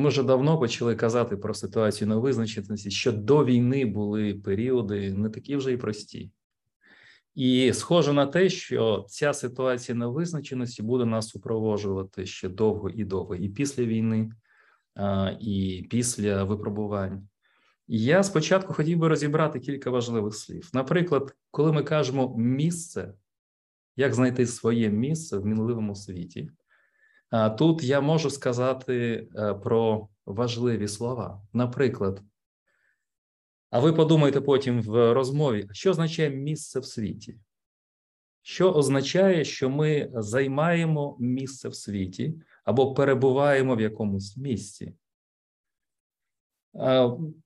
Ми вже давно почали казати про ситуацію невизначеності, що до війни були періоди не такі вже й прості. І схоже на те, що ця ситуація невизначеності буде нас супроводжувати ще довго і довго, і після війни, і після випробувань. Я спочатку хотів би розібрати кілька важливих слів. Наприклад, коли ми кажемо місце, як знайти своє місце в мінливому світі, тут я можу сказати е, про важливі слова. Наприклад, а ви подумайте потім в розмові, що означає місце в світі? Що означає, що ми займаємо місце в світі або перебуваємо в якомусь місці?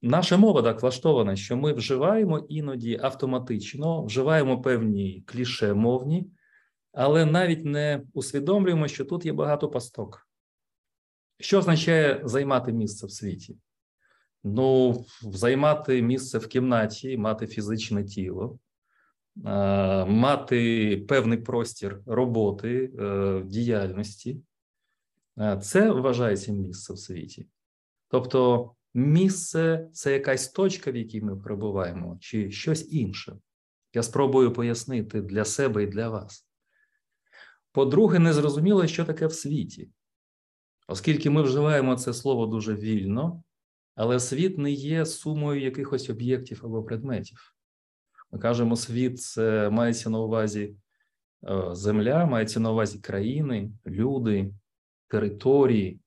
Наша мова так влаштована, що ми вживаємо іноді автоматично, вживаємо певні кліше мовні, але навіть не усвідомлюємо, що тут є багато пасток. Що означає займати місце в світі? Ну, займати місце в кімнаті, мати фізичне тіло, мати певний простір роботи, е, діяльності. Це вважається місце в світі. Тобто, місце це якась точка, в якій ми перебуваємо, чи щось інше. Я спробую пояснити для себе і для вас. По-друге, незрозуміло, що таке в світі, оскільки ми вживаємо це слово дуже вільно, але світ не є сумою якихось об'єктів або предметів. Ми кажемо, світ це мається на увазі е, земля, мається на увазі країни, люди, території.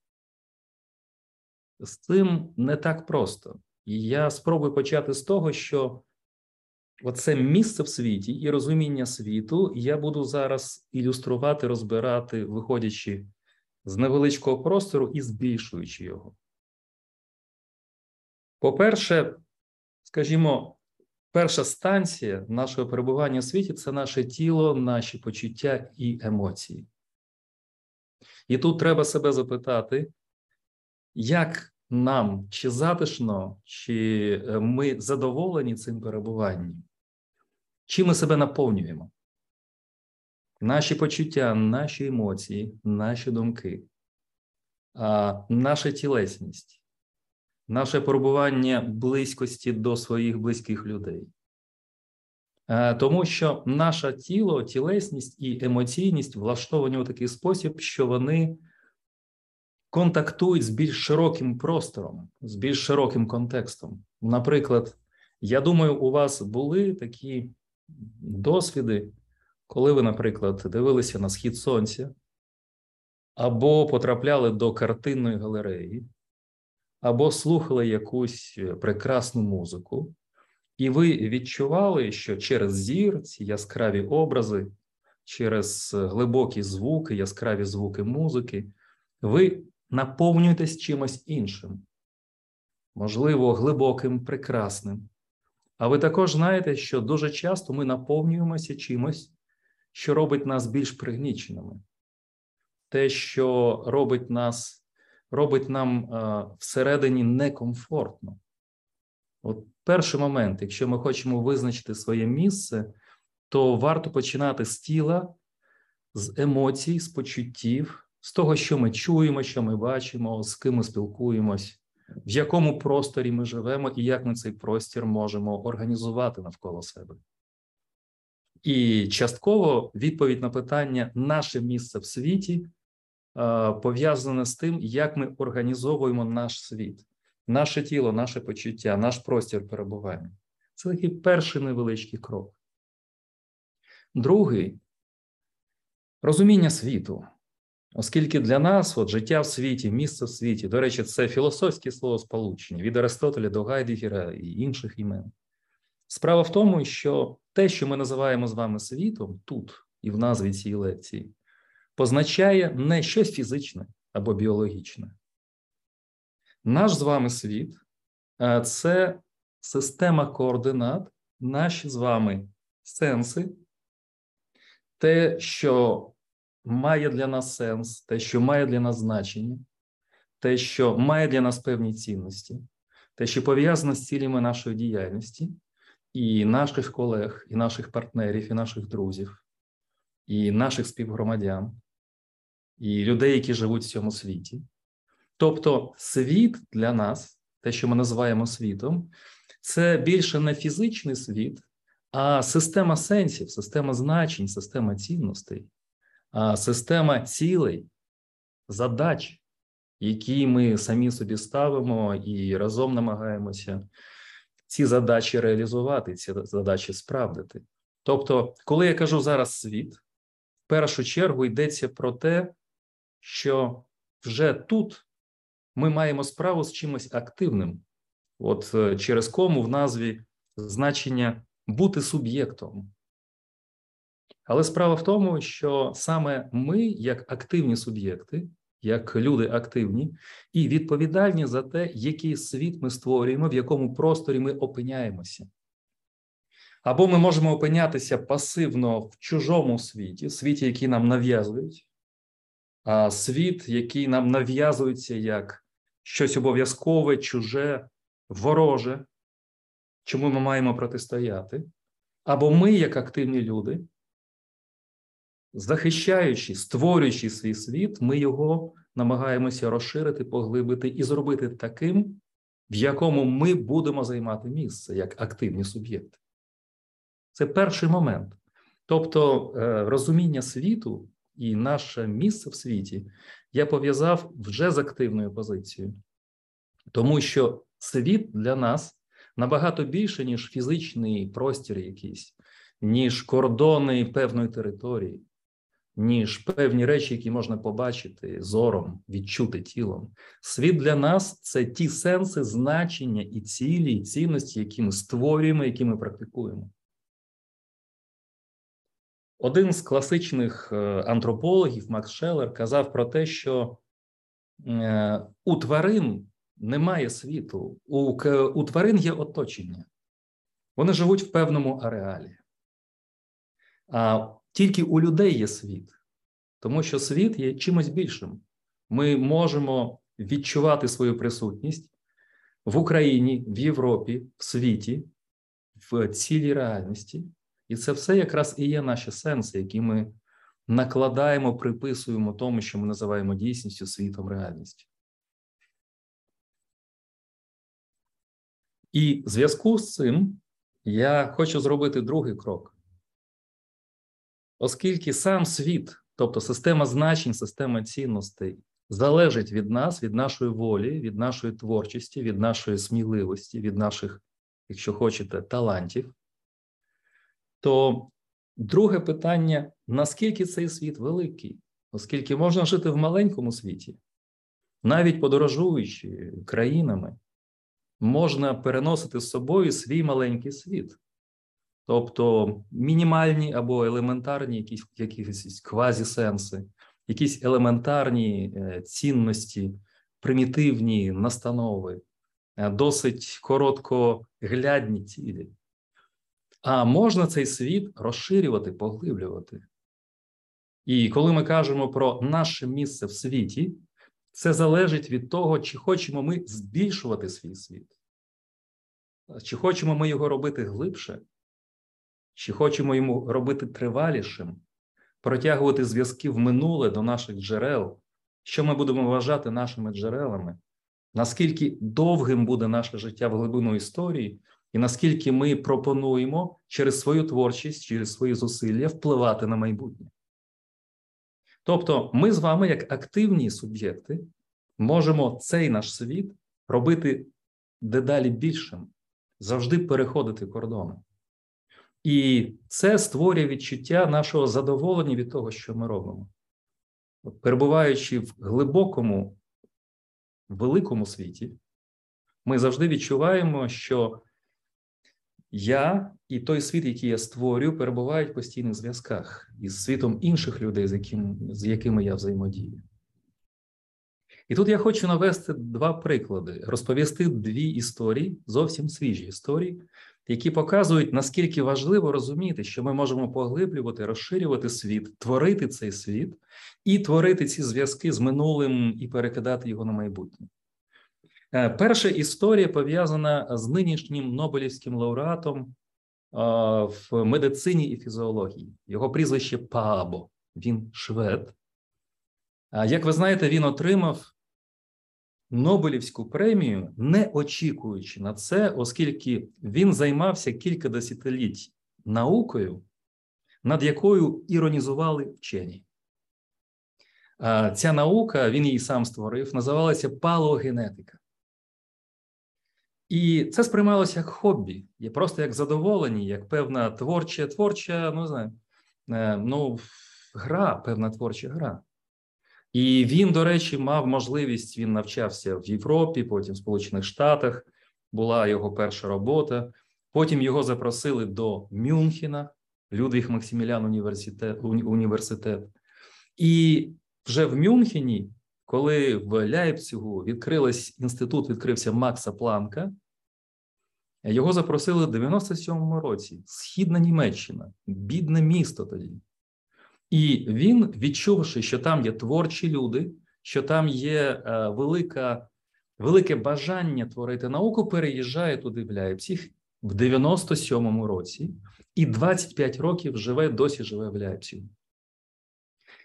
З цим не так просто. І я спробую почати з того, що оце місце в світі і розуміння світу я буду зараз ілюструвати, розбирати, виходячи з невеличкого простору і збільшуючи його. По-перше, скажімо, перша станція нашого перебування в світі це наше тіло, наші почуття і емоції. І тут треба себе запитати, як нам чи затишно, чи е, ми задоволені цим перебуванням, чи ми себе наповнюємо? Наші почуття, наші емоції, наші думки, наша тілесність, наше перебування близькості до своїх близьких людей. Тому що наше тіло, тілесність і емоційність влаштовані у такий спосіб, що вони контактують з більш широким простором, з більш широким контекстом. Наприклад, я думаю, у вас були такі досвіди, коли ви, наприклад, дивилися на схід сонця, або потрапляли до картинної галереї, або слухали якусь прекрасну музику, і ви відчували, що через зір ці яскраві образи, через глибокі звуки, яскраві звуки музики, ви наповнюєтесь чимось іншим, можливо, глибоким, прекрасним. А ви також знаєте, що дуже часто ми наповнюємося чимось, що робить нас більш пригніченими. Те, що робить нас, робить нам а, всередині некомфортно. От перший момент, якщо ми хочемо визначити своє місце, то варто починати з тіла, з емоцій, з почуттів, з того, що ми чуємо, що ми бачимо, з ким ми спілкуємось, в якому просторі ми живемо і як ми цей простір можемо організувати навколо себе. І частково відповідь на питання наше місце в світі пов'язане з тим, як ми організовуємо наш світ, наше тіло, наше почуття, наш простір перебування. Це такий перший невеличкий крок. Другий розуміння світу. Оскільки для нас от життя в світі, місце в світі, до речі, це філософське словосполучення від Аристотеля до Гайдегера і інших імен. Справа в тому, що те, що ми називаємо з вами світом тут і в назві цієї лекції, позначає не щось фізичне або біологічне. Наш з вами світ це система координат, наші з вами сенси, те, що має для нас сенс, те, що має для нас значення, те, що має для нас певні цінності, те, що пов'язано з цілями нашої діяльності, і наших колег, і наших партнерів, і наших друзів, і наших співгромадян, і людей, які живуть в цьому світі. Тобто, світ для нас, те, що ми називаємо світом, це більше не фізичний світ, а система сенсів, система значень, система цінностей, система цілей, задач, які ми самі собі ставимо і разом намагаємося ці задачі реалізувати, ці задачі справдити. Тобто, коли я кажу зараз світ, в першу чергу йдеться про те, що вже тут ми маємо справу з чимось активним, от е, через кому в назві значення бути суб'єктом. Але справа в тому, що саме ми, як активні суб'єкти, як люди активні і відповідальні за те, який світ ми створюємо, в якому просторі ми опиняємося. Або ми можемо опинятися пасивно в чужому світі, світі, який нам нав'язують, а світ, який нам нав'язується як щось обов'язкове, чуже, вороже, чому ми маємо протистояти. Або ми, як активні люди, захищаючи, створюючи свій світ, ми його намагаємося розширити, поглибити і зробити таким, в якому ми будемо займати місце як активні суб'єкти. Це перший момент. Тобто е, розуміння світу і наше місце в світі я пов'язав вже з активною позицією, тому що світ для нас набагато більше, ніж фізичний простір якийсь, ніж кордони певної території ніж певні речі, які можна побачити зором, відчути тілом. Світ для нас це ті сенси, значення і цілі, і цінності, які ми створюємо, які ми практикуємо. Один з класичних е, антропологів Макс Шеллер казав про те, що е, у тварин немає світу, у, у тварин є оточення. Вони живуть в певному ареалі. А тільки у людей є світ, тому що світ є чимось більшим. Ми можемо відчувати свою присутність в Україні, в Європі, в світі, в цілій реальності. І це все якраз і є наші сенси, які ми накладаємо, приписуємо тому, що ми називаємо дійсністю світом реальністю. І в зв'язку з цим я хочу зробити другий крок оскільки сам світ, тобто система значень, система цінностей, залежить від нас, від нашої волі, від нашої творчості, від нашої сміливості, від наших, якщо хочете, талантів, то друге питання: наскільки цей світ великий, оскільки можна жити в маленькому світі, навіть подорожуючи країнами, можна переносити з собою свій маленький світ. Тобто мінімальні або елементарні якісь якісь квазісенси, якісь елементарні е, цінності, примітивні настанови, е, досить короткоглядні цілі. А можна цей світ розширювати, поглиблювати. І коли ми кажемо про наше місце в світі, це залежить від того, чи хочемо ми збільшувати свій світ, чи хочемо ми його робити глибше. Чи хочемо йому робити тривалішим, протягувати зв'язки в минуле до наших джерел, що ми будемо вважати нашими джерелами, наскільки довгим буде наше життя в глибину історії, і наскільки ми пропонуємо через свою творчість, через свої зусилля впливати на майбутнє. Тобто, ми з вами, як активні суб'єкти, можемо цей наш світ робити дедалі більшим, завжди переходити кордони. І це створює відчуття нашого задоволення від того, що ми робимо. Перебуваючи в глибокому, великому світі, ми завжди відчуваємо, що я і той світ, який я створюю, перебувають в постійних зв'язках із світом інших людей, з, яким, з якими я взаємодію. І тут я хочу навести два приклади: розповісти дві історії, зовсім свіжі історії, які показують, наскільки важливо розуміти, що ми можемо поглиблювати, розширювати світ, творити цей світ і творити ці зв'язки з минулим і перекидати його на майбутнє. Е, перша історія пов'язана з нинішнім Нобелівським лауреатом е, в медицині і фізіології. Його прізвище Паабо, він швед. Як ви знаєте, він отримав Нобелівську премію, не очікуючи на це, оскільки він займався кілька десятиліть наукою, над якою іронізували вчені. Ця наука, він її сам створив, називалася палеогенетика. І це сприймалося як хобі, просто як задоволення, як певна творча, творча, ну знаю, е, ну, гра, певна творча гра. І він, до речі, мав можливість, він навчався в Європі, потім в Сполучених Штатах була його перша робота. Потім його запросили до Мюнхена, Людвіг Максимілян університет, університет. І вже в Мюнхені, коли в Ляйпцигу відкрилась інститут, відкрився Макса Планка, його запросили в 97-му році. Східна Німеччина, бідне місто тоді. І він, відчувши, що там є творчі люди, що там є е, велика, велике бажання творити науку, переїжджає туди в Ляйпціг в 97-му році, і 25 років живе, досі живе в Ляйпцігу.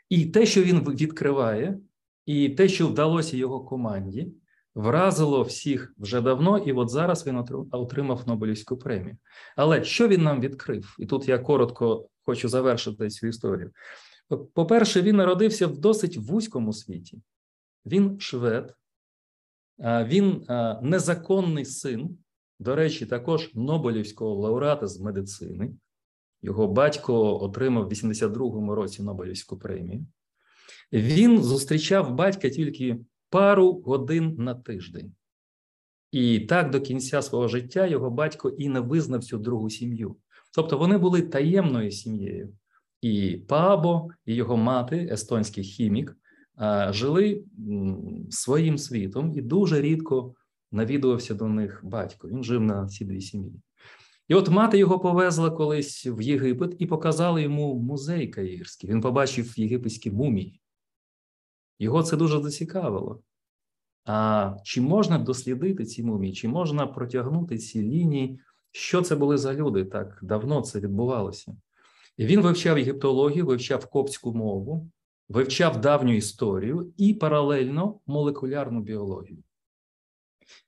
І те, що він відкриває, і те, що вдалося його команді, вразило всіх вже давно, і от зараз він отримав Нобелівську премію. Але що він нам відкрив? І тут я коротко хочу завершити цю історію. По-перше, він народився в досить вузькому світі. Він швед, він незаконний син, до речі, також Нобелівського лауреата з медицини. Його батько отримав в 82-му році Нобелівську премію. Він зустрічав батька тільки пару годин на тиждень. І так до кінця свого життя його батько і не визнав цю другу сім'ю. Тобто вони були таємною сім'єю. І Пабо, і його мати, естонський хімік, жили своїм світом і дуже рідко навідувався до них батько. Він жив на ці дві сім'ї. І от мати його повезла колись в Єгипет і показала йому музей Каїрський. Він побачив єгипетські мумії. Його це дуже зацікавило. А чи можна дослідити ці мумії, чи можна протягнути ці лінії? Що це були за люди? Так давно це відбувалося. І він вивчав єгиптологію, вивчав коптську мову, вивчав давню історію і паралельно молекулярну біологію.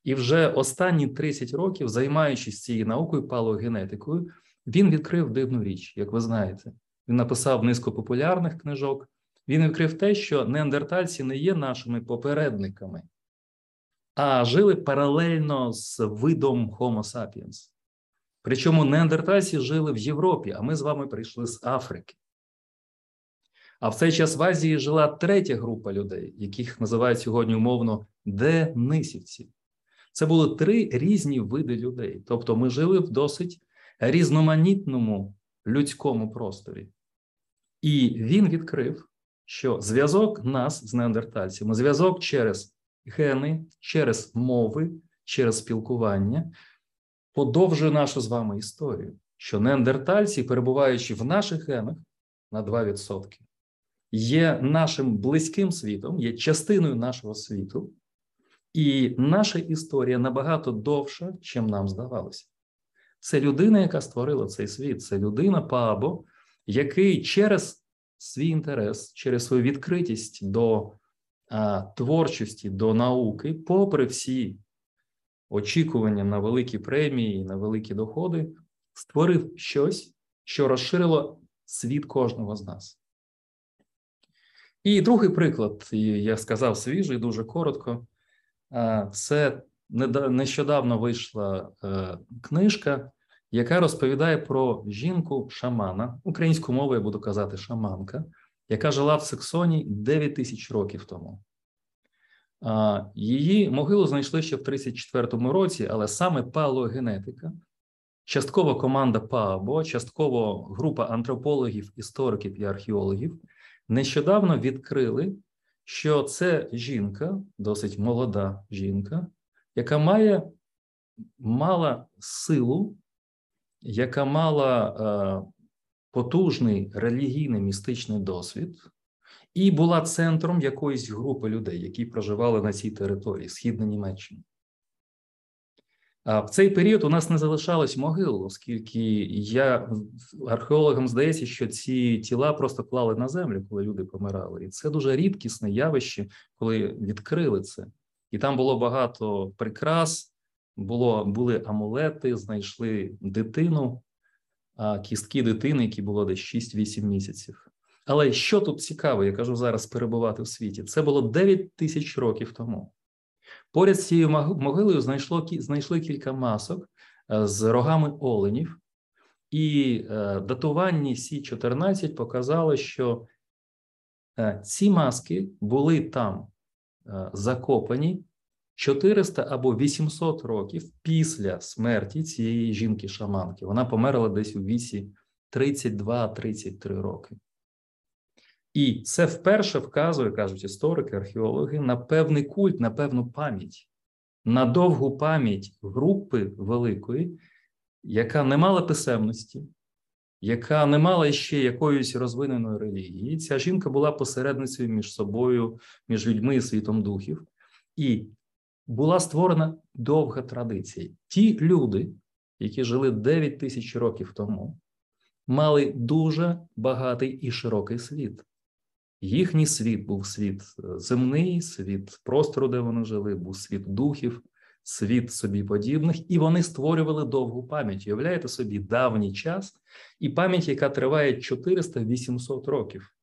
І вже останні 30 років, займаючись цією наукою, палеогенетикою, він відкрив дивну річ, як ви знаєте. Він написав низку популярних книжок. Він відкрив те, що неандертальці не є нашими попередниками, а жили паралельно з видом Homo sapiens. Причому неандертальці жили в Європі, а ми з вами прийшли з Африки. А в цей час в Азії жила третя група людей, яких називають сьогодні умовно денисівці. Це були три різні види людей. Тобто, ми жили в досить різноманітному людському просторі. І він відкрив, що зв'язок нас з неандертальцями, зв'язок через гени, через мови, через спілкування подовжує нашу з вами історію, що неандертальці, перебуваючи в наших генах на 2%, є нашим близьким світом, є частиною нашого світу, і наша історія набагато довша, чим нам здавалося. Це людина, яка створила цей світ, це людина Пабо, який через свій інтерес, через свою відкритість до а, творчості, до науки, попри всі очікування на великі премії, на великі доходи, створив щось, що розширило світ кожного з нас. І другий приклад, я сказав свіжий, дуже коротко. Це нещодавно вийшла е, книжка, яка розповідає про жінку шамана, українською мовою буду казати шаманка, яка жила в Саксоні 9 тисяч років тому. Її могилу знайшли ще в 34-му році, але саме палеогенетика, частково команда ПААБО, частково група антропологів, істориків і археологів нещодавно відкрили, що це жінка, досить молода жінка, яка має мала силу, яка мала е, потужний релігійний містичний досвід, і була центром якоїсь групи людей, які проживали на цій території Східна Німеччина. А в цей період у нас не залишалось могил, оскільки я археологам здається, що ці тіла просто клали на землю, коли люди помирали. І це дуже рідкісне явище, коли відкрили це. І там було багато прикрас, було, були амулети, знайшли дитину, а кістки дитини, які було десь 6-8 місяців. Але що тут цікаво, я кажу зараз перебувати в світі, це було 9 тисяч років тому. Поряд з цією могилою знайшло, знайшли кілька масок е, з рогами оленів, і е, датування Сі 14 показало, що е, ці маски були там закопані 400 або 800 років після смерті цієї жінки-шаманки. Вона померла десь у віці 32-33 роки. І це вперше вказує, кажуть історики, археологи, на певний культ, на певну пам'ять, на довгу пам'ять групи великої, яка не мала писемності, яка не мала ще якоїсь розвиненої релігії. Ця жінка була посередницею між собою, між людьми і світом духів. І була створена довга традиція. Ті люди, які жили 9 тисяч років тому, мали дуже багатий і широкий світ. Їхній світ був світ е, земний, світ простору, де вони жили, був світ духів, світ собі подібних, і вони створювали довгу пам'ять. Уявляєте собі давній час і пам'ять, яка триває 400-800 років,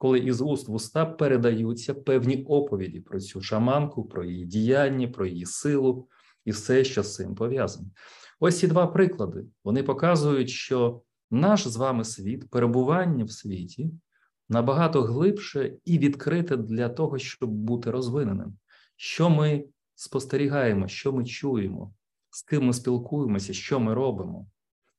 коли із уст в уста передаються певні оповіді про цю шаманку, про її діяння, про її силу і все, що з цим пов'язано. Ось ці два приклади. Вони показують, що наш з вами світ, перебування в світі набагато глибше і відкрите для того, щоб бути розвиненим. Що ми спостерігаємо, що ми чуємо, з ким ми спілкуємося, що ми робимо,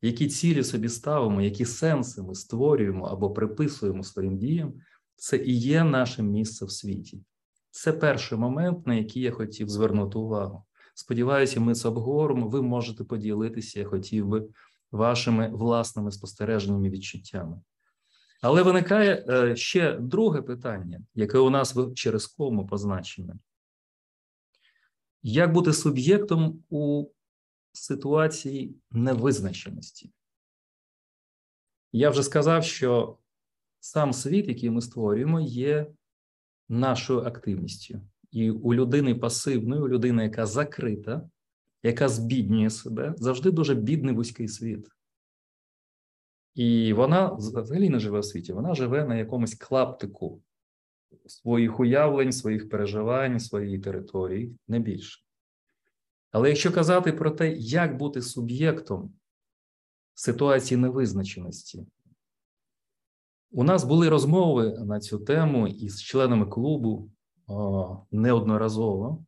які цілі собі ставимо, які сенси ми створюємо або приписуємо своїм діям, це і є наше місце в світі. Це перший момент, на який я хотів звернути увагу. Сподіваюся, ми це обговоримо. Ви можете поділитися, я хотів би вашими власними спостереженнями відчуттями. Але виникає е, ще друге питання, яке у нас через кому позначене. Як бути суб'єктом у ситуації невизначеності? Я вже сказав, що сам світ, який ми створюємо, є нашою активністю. І у людини пасивної, у людини, яка закрита, яка збіднює себе, завжди дуже бідний вузький світ. І вона взагалі не живе в світі, вона живе на якомусь клаптику своїх уявлень, своїх переживань, своєї території, не більше. Але якщо казати про те, як бути суб'єктом ситуації невизначеності, у нас були розмови на цю тему із членами клубу неодноразово.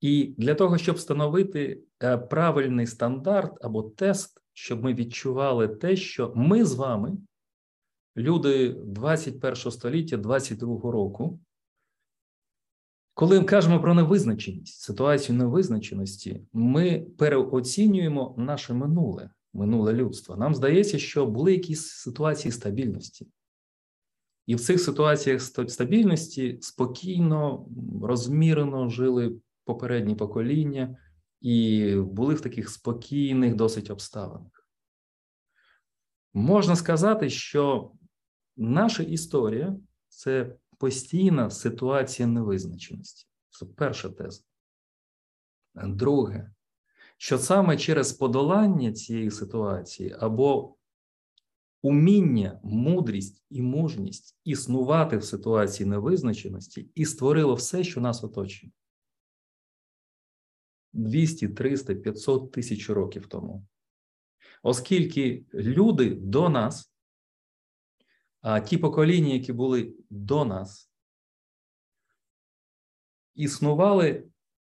І для того, щоб встановити е, правильний стандарт або тест, щоб ми відчували те, що ми з вами, люди 21 століття, 22 року, коли кажемо про невизначеність, ситуацію невизначеності, ми переоцінюємо наше минуле, минуле людство. Нам здається, що були якісь ситуації стабільності. І в цих ситуаціях стабільності спокійно, розмірено жили попередні покоління і були в таких спокійних досить обставинах. Можна сказати, що наша історія це постійна ситуація невизначеності. Це перша теза. Друге, що саме через подолання цієї ситуації або уміння, мудрість і мужність існувати в ситуації невизначеності і створило все, що нас оточує. 200, 300, 500 тисяч років тому. Оскільки люди до нас, а ті покоління, які були до нас, існували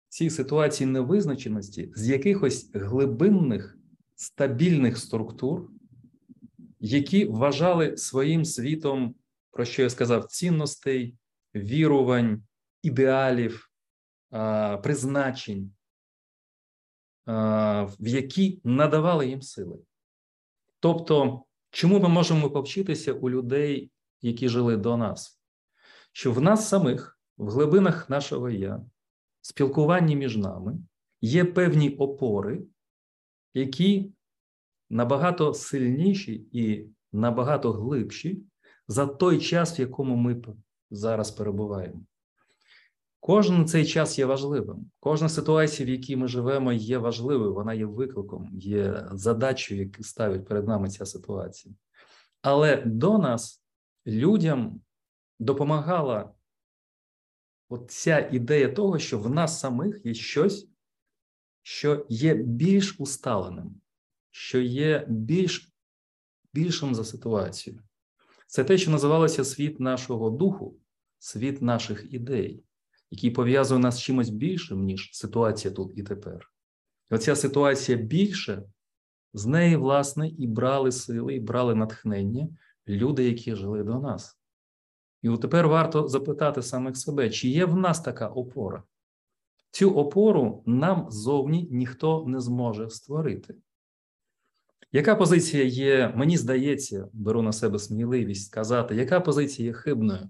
цій ситуації невизначеності з якихось глибинних стабільних структур, які вважали своїм світом, про що я сказав, цінностей, вірувань, ідеалів, призначень в які надавали їм сили. Тобто, чому ми можемо повчитися у людей, які жили до нас? Що в нас самих, в глибинах нашого я, спілкуванні між нами є певні опори, які набагато сильніші і набагато глибші за той час, в якому ми зараз перебуваємо. Кожен цей час є важливим. Кожна ситуація, в якій ми живемо, є важливою, вона є викликом, є задачею, яку ставить перед нами ця ситуація. Але до нас людям допомагала от ця ідея того, що в нас самих є щось, що є більш усталеним, що є більш більшим за ситуацію. Це те, що називалося світ нашого духу, світ наших ідей, який пов'язує нас з чимось більшим, ніж ситуація тут і тепер. І оця ситуація більше, з неї, власне, і брали сили, і брали натхнення люди, які жили до нас. І от тепер варто запитати самих себе, чи є в нас така опора? Цю опору нам зовні ніхто не зможе створити. Яка позиція є, мені здається, беру на себе сміливість сказати, яка позиція є хибною?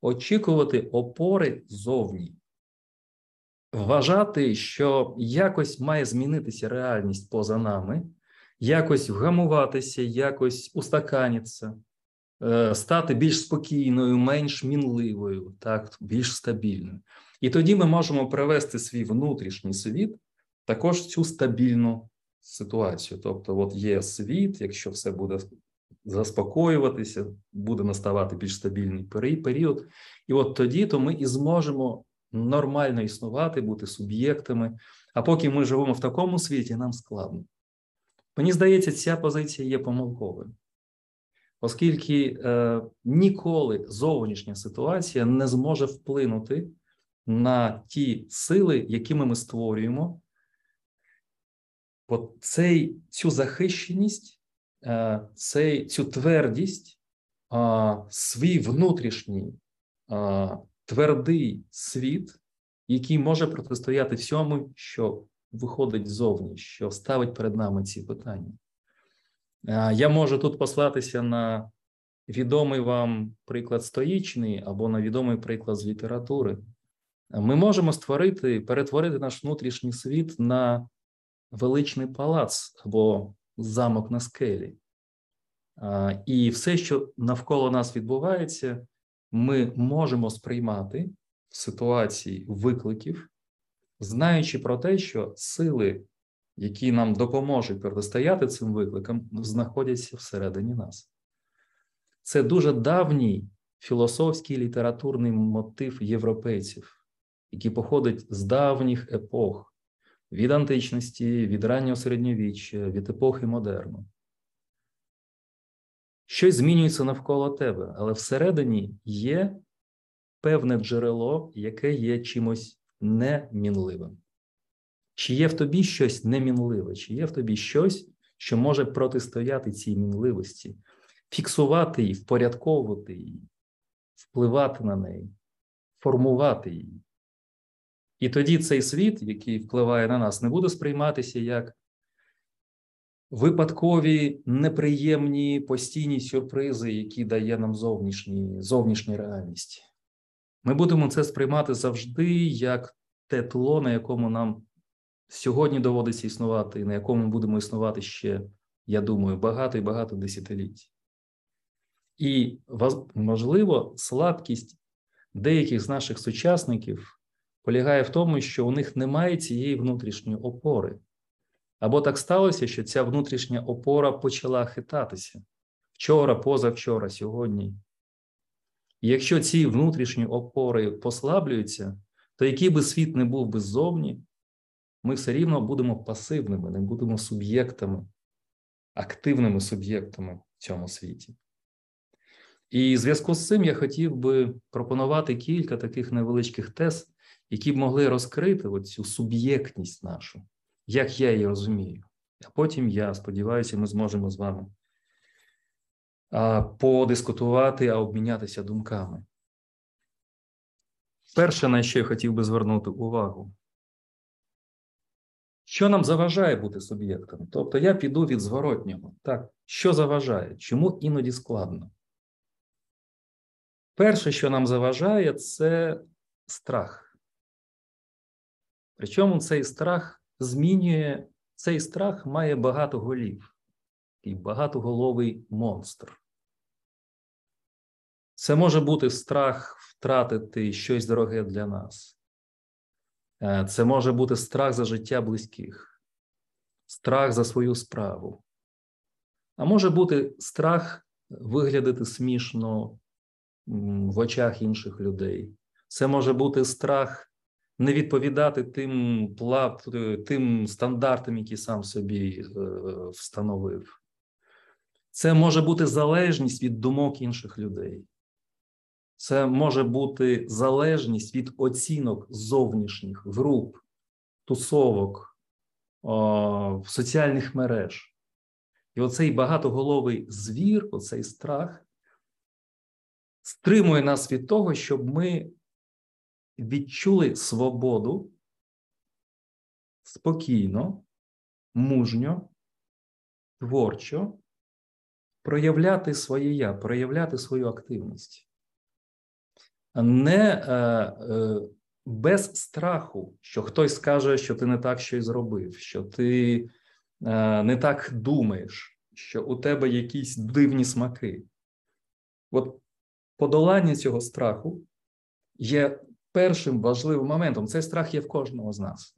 Очікувати опори зовні, вважати, що якось має змінитися реальність поза нами, якось вгамуватися, якось устаканитися, стати більш спокійною, менш мінливою, так, більш стабільною. І тоді ми можемо привести свій внутрішній світ також в цю стабільну ситуацію. Тобто, от є світ, якщо все буде заспокоюватися, буде наставати більш стабільний період, і от тоді то ми і зможемо нормально існувати, бути суб'єктами. А поки ми живемо в такому світі, нам складно. Мені здається, ця позиція є помилковою, оскільки е, ніколи зовнішня ситуація не зможе вплинути на ті сили, якими ми створюємо От цей, цю захищеність, е, цей, цю твердість, свій внутрішній твердий світ, який може протистояти всьому, що виходить ззовні, що ставить перед нами ці питання. Е, я можу тут послатися на відомий вам приклад стоїчний або на відомий приклад з літератури. Ми можемо створити, перетворити наш внутрішній світ на величний палац або замок на скелі. І все, що навколо нас відбувається, ми можемо сприймати в ситуації викликів, знаючи про те, що сили, які нам допоможуть протистояти цим викликам, знаходяться всередині нас. Це дуже давній філософський літературний мотив європейців, який походить з давніх епох від античності, від раннього середньовіччя, від епохи модерну. Щось змінюється навколо тебе, але всередині є певне джерело, яке є чимось немінливим. Чи є в тобі щось немінливе, чи є в тобі щось, що може протистояти цій мінливості, фіксувати її, впорядковувати її, впливати на неї, формувати її. І тоді цей світ, який впливає на нас, не буде сприйматися як випадкові, неприємні постійні сюрпризи, які дає нам зовнішні, зовнішня реальність. Ми будемо це сприймати завжди як те тло, на якому нам сьогодні доводиться існувати, і на якому ми будемо існувати ще, я думаю, багато і багато десятиліть. І можливо, слабкість деяких з наших сучасників полягає в тому, що у них немає цієї внутрішньої опори. Або так сталося, що ця внутрішня опора почала хитатися вчора, позавчора, сьогодні. І якщо ці внутрішні опори послаблюються, то який би світ не був би ззовні, ми все рівно будемо пасивними, не будемо суб'єктами, активними суб'єктами в цьому світі. І в зв'язку з цим я хотів би пропонувати кілька таких невеличких тез, які б могли розкрити оцю суб'єктність нашу, як я її розумію. А потім я сподіваюся, ми зможемо з вами подискутувати, а обмінятися думками. Перше, на що я хотів би звернути увагу, що нам заважає бути суб'єктом? Тобто я піду від зворотнього. Так, що заважає? Чому іноді складно? Перше, що нам заважає, це страх. Причому цей страх змінює, цей страх має багато голів і багатоголовий монстр. Це може бути страх втратити щось дороге для нас. Е, це може бути страх за життя близьких, страх за свою справу. А може бути страх виглядати смішно в очах інших людей. Це може бути страх не відповідати тим тим стандартам, які сам собі е, встановив. Це може бути залежність від думок інших людей. Це може бути залежність від оцінок зовнішніх груп, тусовок, о, соціальних мереж. І оцей багатоголовий звір, оцей страх, стримує нас від того, щоб ми відчули свободу спокійно, мужньо, творчо проявляти своє я, проявляти свою активність, не е, е, без страху, що хтось скаже, що ти не так щось зробив, що ти е, не так думаєш, що у тебе якісь дивні смаки. От подолання цього страху є першим важливим моментом. Цей страх є в кожного з нас.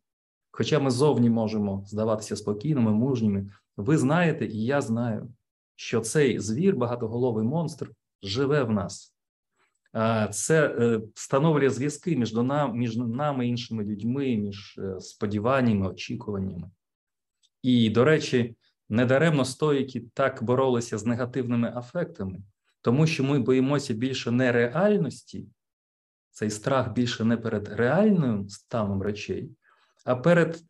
Хоча ми зовні можемо здаватися спокійними, мужніми, ви знаєте, і я знаю, що цей звір, багатоголовий монстр, живе в нас. Це е, встановлює зв'язки між між нами іншими людьми, між е, сподіваннями, очікуваннями. І, до речі, недаремно стоїки так боролися з негативними афектами, тому що ми боїмося більше не реальності, цей страх більше не перед реальним станом речей, а перед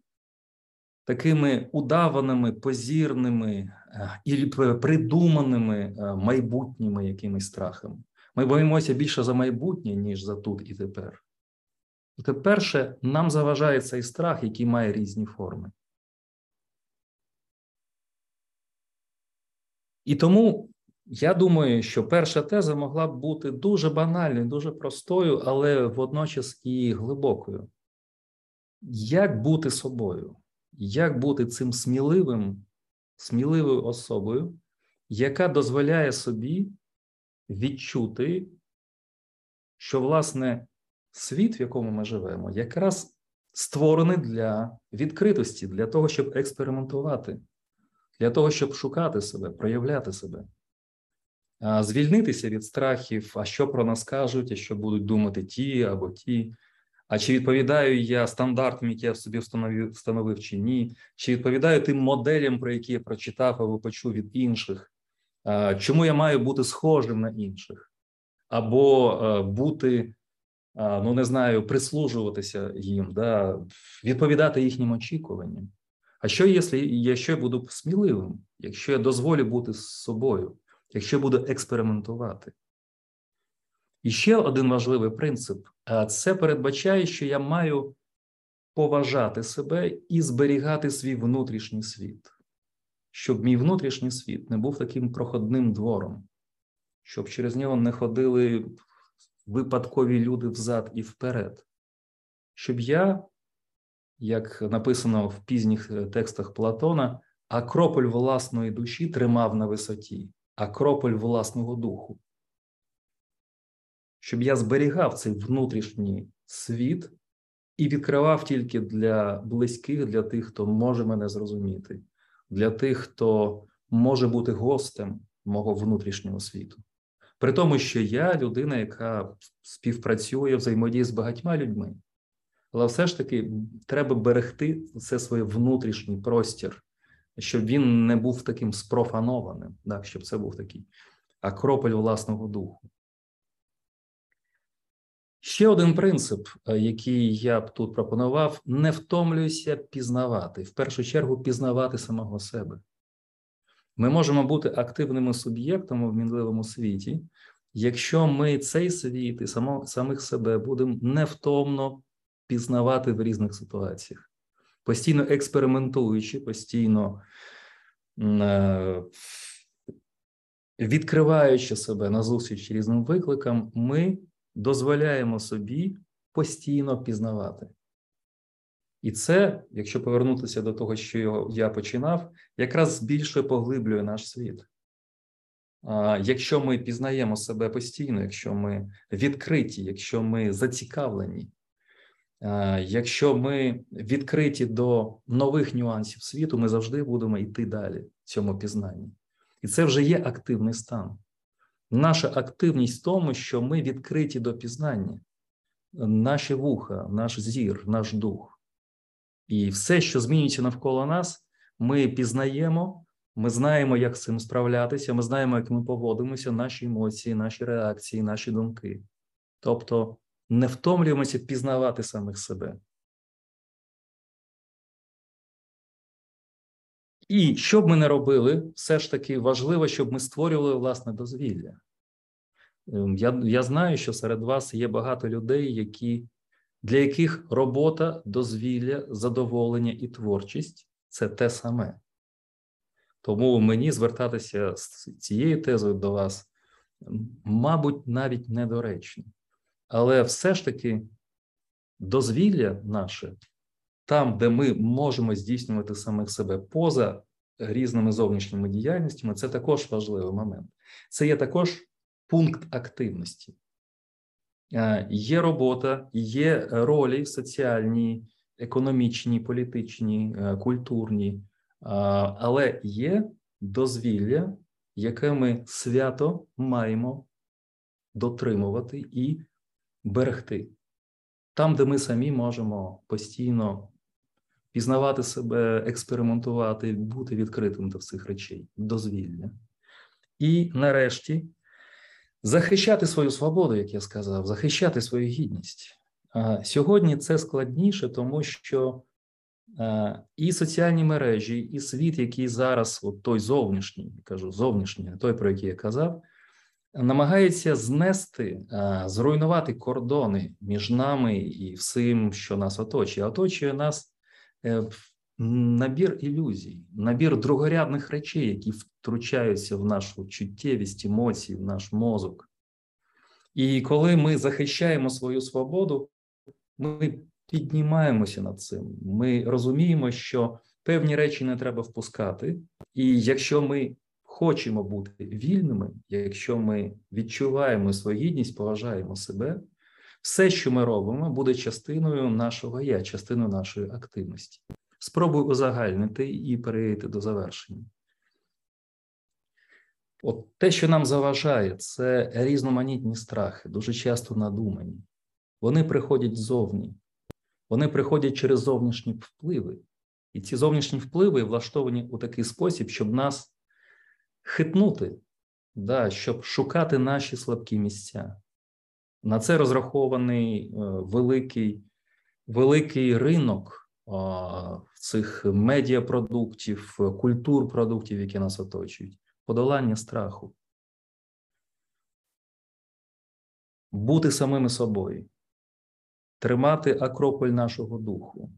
такими удаваними, позірними е, і придуманими е, майбутніми якимись страхами. Ми боїмося більше за майбутнє, ніж за тут і тепер. Те перше, нам заважає цей страх, який має різні форми. І тому я думаю, що перша теза могла б бути дуже банальною, дуже простою, але водночас і глибокою. Як бути собою? Як бути цим сміливим, сміливою особою, яка дозволяє собі відчути, що, власне, світ, в якому ми живемо, якраз створений для відкритості, для того, щоб експериментувати, для того, щоб шукати себе, проявляти себе звільнитися від страхів, а що про нас кажуть, а що будуть думати ті або ті. А чи відповідаю я стандартам, які я собі встановив, встановив чи ні? Чи відповідаю тим моделям, про які я прочитав або почув від інших? Чому я маю бути схожим на інших? Або бути, ну не знаю, прислужуватися їм, да? відповідати їхнім очікуванням? А що, якщо я буду сміливим, якщо я дозволю бути з собою? якщо буду експериментувати. І ще один важливий принцип це передбачає, що я маю поважати себе і зберігати свій внутрішній світ, щоб мій внутрішній світ не був таким проходним двором, щоб через нього не ходили випадкові люди взад і вперед, щоб я, як написано в пізніх е, текстах Платона, акрополь власної душі тримав на висоті акрополь власного духу, щоб я зберігав цей внутрішній світ і відкривав тільки для близьких, для тих, хто може мене зрозуміти, для тих, хто може бути гостем мого внутрішнього світу. При тому, що я людина, яка співпрацює взаємодіє з багатьма людьми, але все ж таки треба берегти це своє внутрішній простір, щоб він не був таким спрофанованим, так, щоб це був такий акрополь власного духу. Ще один принцип, е, який я б тут пропонував: не втомлюйся пізнавати, в першу чергу пізнавати самого себе. Ми можемо бути активними суб'єктами в мінливому світі, якщо ми цей світ і само, самих себе будемо невтомно пізнавати в різних ситуаціях постійно експериментуючи, постійно е, відкриваючи себе на зустріч різним викликам, ми дозволяємо собі постійно пізнавати. І це, якщо повернутися до того, що я починав, якраз більше поглиблює наш світ. якщо ми пізнаємо себе постійно, якщо ми відкриті, якщо ми зацікавлені, якщо ми відкриті до нових нюансів світу, ми завжди будемо йти далі в цьому пізнанні. І це вже є активний стан. Наша активність в тому, що ми відкриті до пізнання, наші вуха, наш зір, наш дух. І все, що змінюється навколо нас, ми пізнаємо, ми знаємо, як з цим справлятися, ми знаємо, як ми поводимося, наші емоції, наші реакції, наші думки. Тобто не втомлюємося пізнавати самих себе. І що б ми не робили, все ж таки важливо, щоб ми створювали власне дозвілля. Ем, я я знаю, що серед вас є багато людей, які, для яких робота, дозвілля, задоволення і творчість це те саме. Тому мені звертатися з цією тезою до вас, мабуть, навіть недоречно. Але все ж таки дозвілля наше, там, де ми можемо здійснювати самих себе поза різними зовнішніми діяльностями, це також важливий момент. Це є також пункт активності. Є робота, є ролі соціальні, економічні, політичні, е, культурні, але є дозвілля, яке ми свято маємо дотримувати і берегти. Там, де ми самі можемо постійно пізнавати себе, експериментувати, бути відкритим до цих речей, дозвілля. І нарешті захищати свою свободу, як я сказав, захищати свою гідність. Сьогодні це складніше, тому що і соціальні мережі, і світ, який зараз, от той зовнішній, кажу, зовнішній, той, про який я казав, намагається знести, зруйнувати кордони між нами і всім, що нас оточує. Оточує нас е, набір ілюзій, набір другорядних речей, які втручаються в нашу чуттєвість, емоції, в наш мозок. І коли ми захищаємо свою свободу, ми піднімаємося над цим. Ми розуміємо, що певні речі не треба впускати, і якщо ми хочемо бути вільними, якщо ми відчуваємо свою гідність, поважаємо себе, все, що ми робимо, буде частиною нашого я, частиною нашої активності. Спробуй узагальнити і перейти до завершення. От те, що нам заважає, це різноманітні страхи, дуже часто надумані. Вони приходять ззовні, вони приходять через зовнішні впливи. І ці зовнішні впливи влаштовані у такий спосіб, щоб нас хитнути, да, щоб шукати наші слабкі місця. На це розрахований е, великий великий ринок цих медіапродуктів, культур продуктів, які нас оточують, подолання страху, бути самими собою, тримати акрополь нашого духу,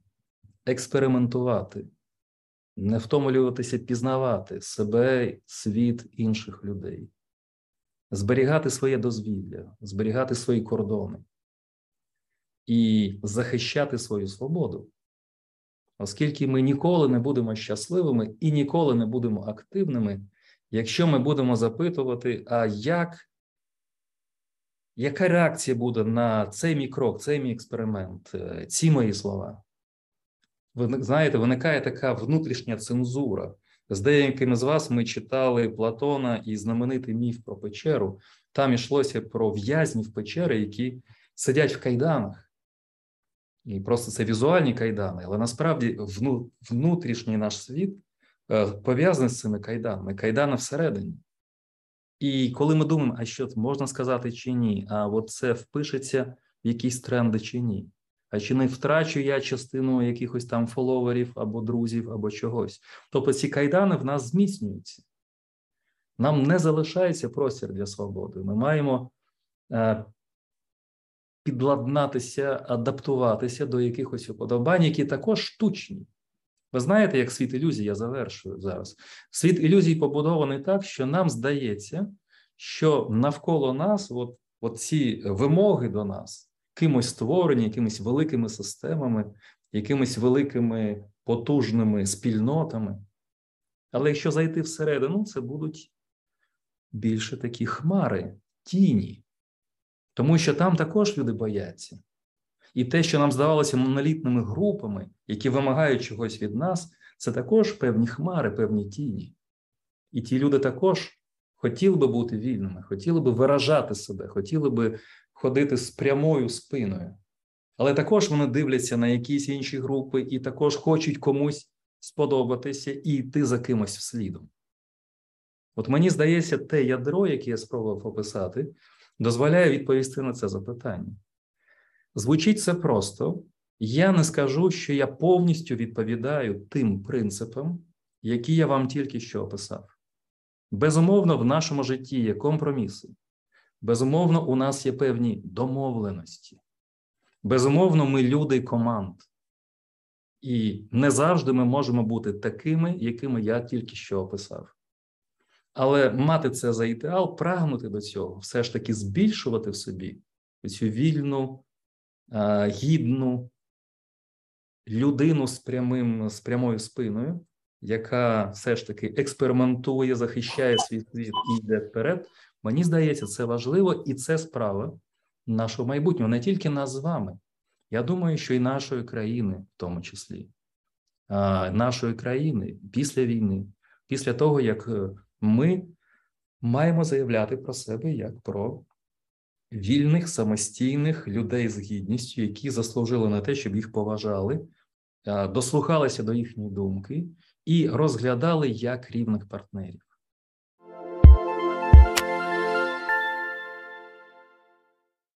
експериментувати. Не втомлюватися пізнавати себе, світ інших людей, зберігати своє дозвілля, зберігати свої кордони. І захищати свою свободу. Оскільки ми ніколи не будемо щасливими і ніколи не будемо активними, якщо ми будемо запитувати, а як, яка реакція буде на цей мій крок, цей мій експеримент, е, ці мої слова? ви знаєте, виникає така внутрішня цензура. З деякими з вас ми читали Платона і знаменитий міф про печеру. Там йшлося про в'язнів печери, які сидять в кайданах. І просто це візуальні кайдани, але насправді внутрішній наш світ е, пов'язаний з цими кайданами, кайдани всередині. І коли ми думаємо, а що можна сказати чи ні, а от це впишеться в якісь тренди чи ні. А чи не втрачу я частину якихось там фоловерів або друзів, або чогось? Тобто ці кайдани в нас зміцнюються. Нам не залишається простір для свободи. Ми маємо е, підладнатися, адаптуватися до якихось уподобань, які також штучні. Ви знаєте, як світ ілюзій, я завершую зараз. Світ ілюзій побудований так, що нам здається, що навколо нас, от, от ці вимоги до нас кимось створені, якимись великими системами, якимись великими потужними спільнотами. Але якщо зайти всередину, це будуть більше такі хмари, тіні, тому що там також люди бояться. І те, що нам здавалося монолітними групами, які вимагають чогось від нас, це також певні хмари, певні тіні. І ті люди також хотіли би бути вільними, хотіли би виражати себе, хотіли би ходити з прямою спиною. Але також вони дивляться на якісь інші групи і також хочуть комусь сподобатися і йти за кимось вслідом. От мені здається, те ядро, яке я спробував описати, дозволяє відповісти на це запитання. Звучить це просто. Я не скажу, що я повністю відповідаю тим принципам, які я вам тільки що описав. Безумовно, в нашому житті є компроміси. Безумовно, у нас є певні домовленості. Безумовно, ми люди команд. І не завжди ми можемо бути такими, якими я тільки що описав. Але мати це за ідеал, прагнути до цього, все ж таки збільшувати в собі цю вільну, гідну людину з прямим, з прямою спиною, яка все ж таки експериментує, захищає свій світ і йде вперед. Мені здається, це важливо, і це справа нашого майбутнього, не тільки нас з вами. Я думаю, що і нашої країни, в тому числі, нашої країни після війни, після того, як е, ми маємо заявляти про себе як про вільних, самостійних людей з гідністю, які заслужили на те, щоб їх поважали, дослухалися до їхньої думки і розглядали як рівних партнерів.